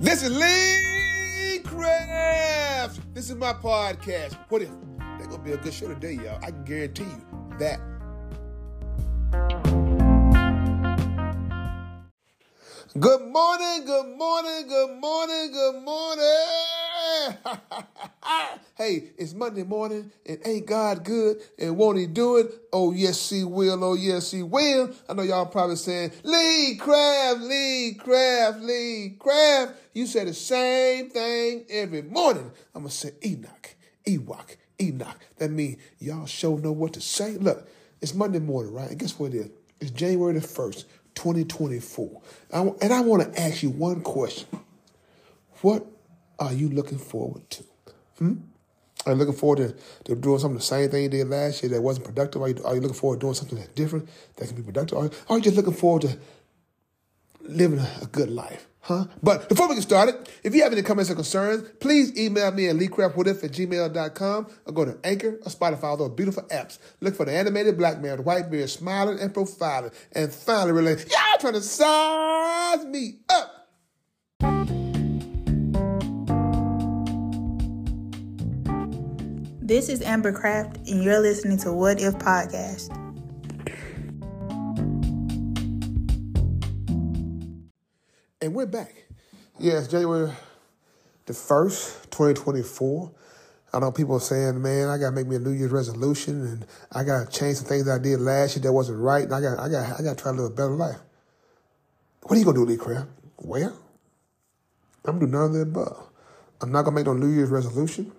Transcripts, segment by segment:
This is Lee Craft. This is my podcast. What if? They're gonna be a good show today, y'all. I guarantee you that. Good morning, good morning, good morning, good morning. hey, it's Monday morning, and ain't God good? And won't He do it? Oh, yes, He will. Oh, yes, He will. I know y'all probably saying, Lee Craft, Lee Craft, Lee Craft. You say the same thing every morning. I'm going to say Enoch, Ewok, Enoch. That means y'all sure know what to say. Look, it's Monday morning, right? And guess what it is? It's January the 1st. 2024. And I want to ask you one question. What are you looking forward to? Hmm? Are you looking forward to, to doing something the same thing you did last year that wasn't productive? Are you, are you looking forward to doing something that's different that can be productive? Are, are you just looking forward to living a, a good life? Huh? But before we get started, if you have any comments or concerns, please email me at leecraftwhatif at gmail.com or go to Anchor or Spotify, all those beautiful apps. Look for the animated black man with white beard smiling and profiling. And finally, really, y'all trying to size me up. This is Amber Craft, and you're listening to What If Podcast. And we're back. Yes, January the 1st, 2024. I know people are saying, man, I gotta make me a New Year's resolution and I gotta change some things I did last year that wasn't right, and I got I got I gotta try to live a better life. What are you gonna do, Lee Craft? Well, I'm gonna do none of the above. I'm not gonna make no New Year's resolution.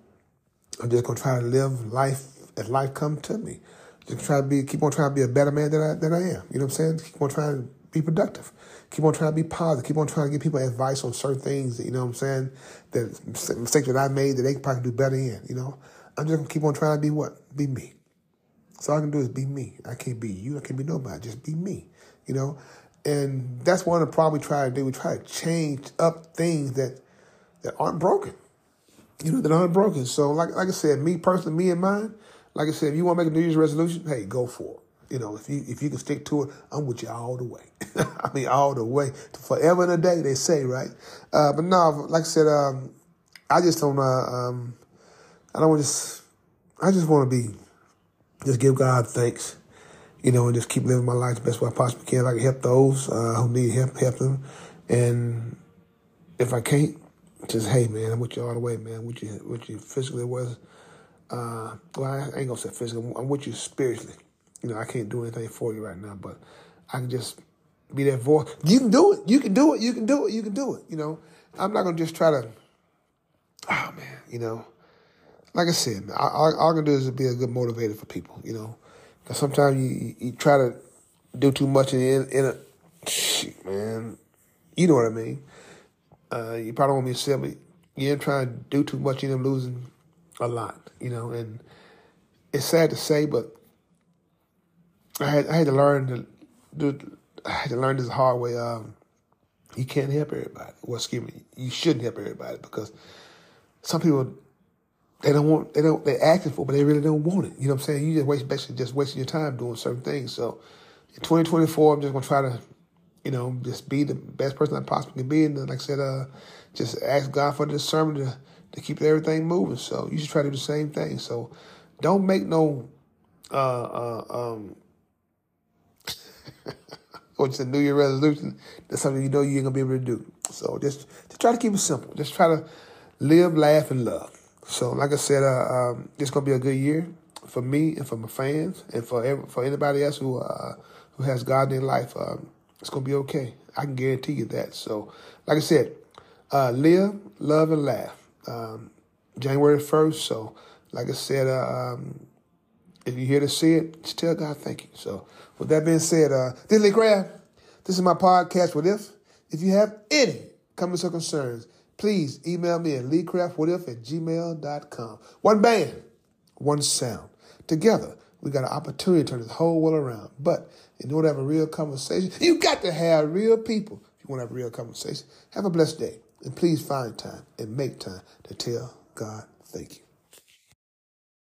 I'm just gonna try to live life as life come to me. Just try to be keep on trying to be a better man than I than I am. You know what I'm saying? Keep on trying to be productive. Keep on trying to be positive. Keep on trying to give people advice on certain things that, you know what I'm saying, that mistakes that I made that they can probably do better in, you know. I'm just gonna keep on trying to be what? Be me. So all I can do is be me. I can't be you. I can't be nobody. Just be me, you know. And that's one of the problems we try to do. We try to change up things that that aren't broken, you know, that aren't broken. So like like I said, me personally, me and mine. Like I said, if you want to make a New Year's resolution, hey, go for it. You know, if you if you can stick to it, I'm with you all the way. I mean, all the way to forever and a day. They say, right? Uh, but no, like I said, um, I just don't. Uh, um, I don't just. I just want to be, just give God thanks, you know, and just keep living my life the best way I possibly can. I can help those uh, who need help, help them, and if I can't, just hey man, I'm with you all the way, man. With you, with you physically was. Uh, well, I ain't gonna say physically. I'm with you spiritually. You know, I can't do anything for you right now, but I can just be that voice. You can do it. You can do it. You can do it. You can do it. You know, I'm not gonna just try to. Oh man, you know, like I said, all, all I can do is be a good motivator for people. You know, because sometimes you, you try to do too much in in, in a shit, man. You know what I mean. Uh, you probably want me to say, but you ain't trying to do too much. You end up losing a lot. You know, and it's sad to say, but I had I had to learn to do. I had to learn this hard way. Um, you can't help everybody. Well, excuse me, you shouldn't help everybody because some people they don't want they don't they're asking for, it, but they really don't want it. You know what I'm saying? You just waste basically just wasting your time doing certain things. So in 2024, I'm just gonna try to, you know, just be the best person I possibly can be, and like I said, uh, just ask God for the discernment to to keep everything moving. So you should try to do the same thing. So don't make no uh, uh, um, or just a New Year resolution, that's something you know you ain't gonna be able to do. So just, just try to keep it simple. Just try to live, laugh, and love. So like I said, uh, um, it's gonna be a good year for me and for my fans and for every, for anybody else who uh, who has God in their life. Um, it's gonna be okay. I can guarantee you that. So like I said, uh, live, love, and laugh. Um, January first. So like I said, uh, um, if you're here to see it, just tell God thank you. So, with that being said, uh, Lee Craft. This is my podcast, What If? If you have any comments or concerns, please email me at leecraftwhatif at gmail.com. One band, one sound. Together, we got an opportunity to turn this whole world around. But in order to have a real conversation, you got to have real people. If you want to have a real conversation, have a blessed day. And please find time and make time to tell God thank you.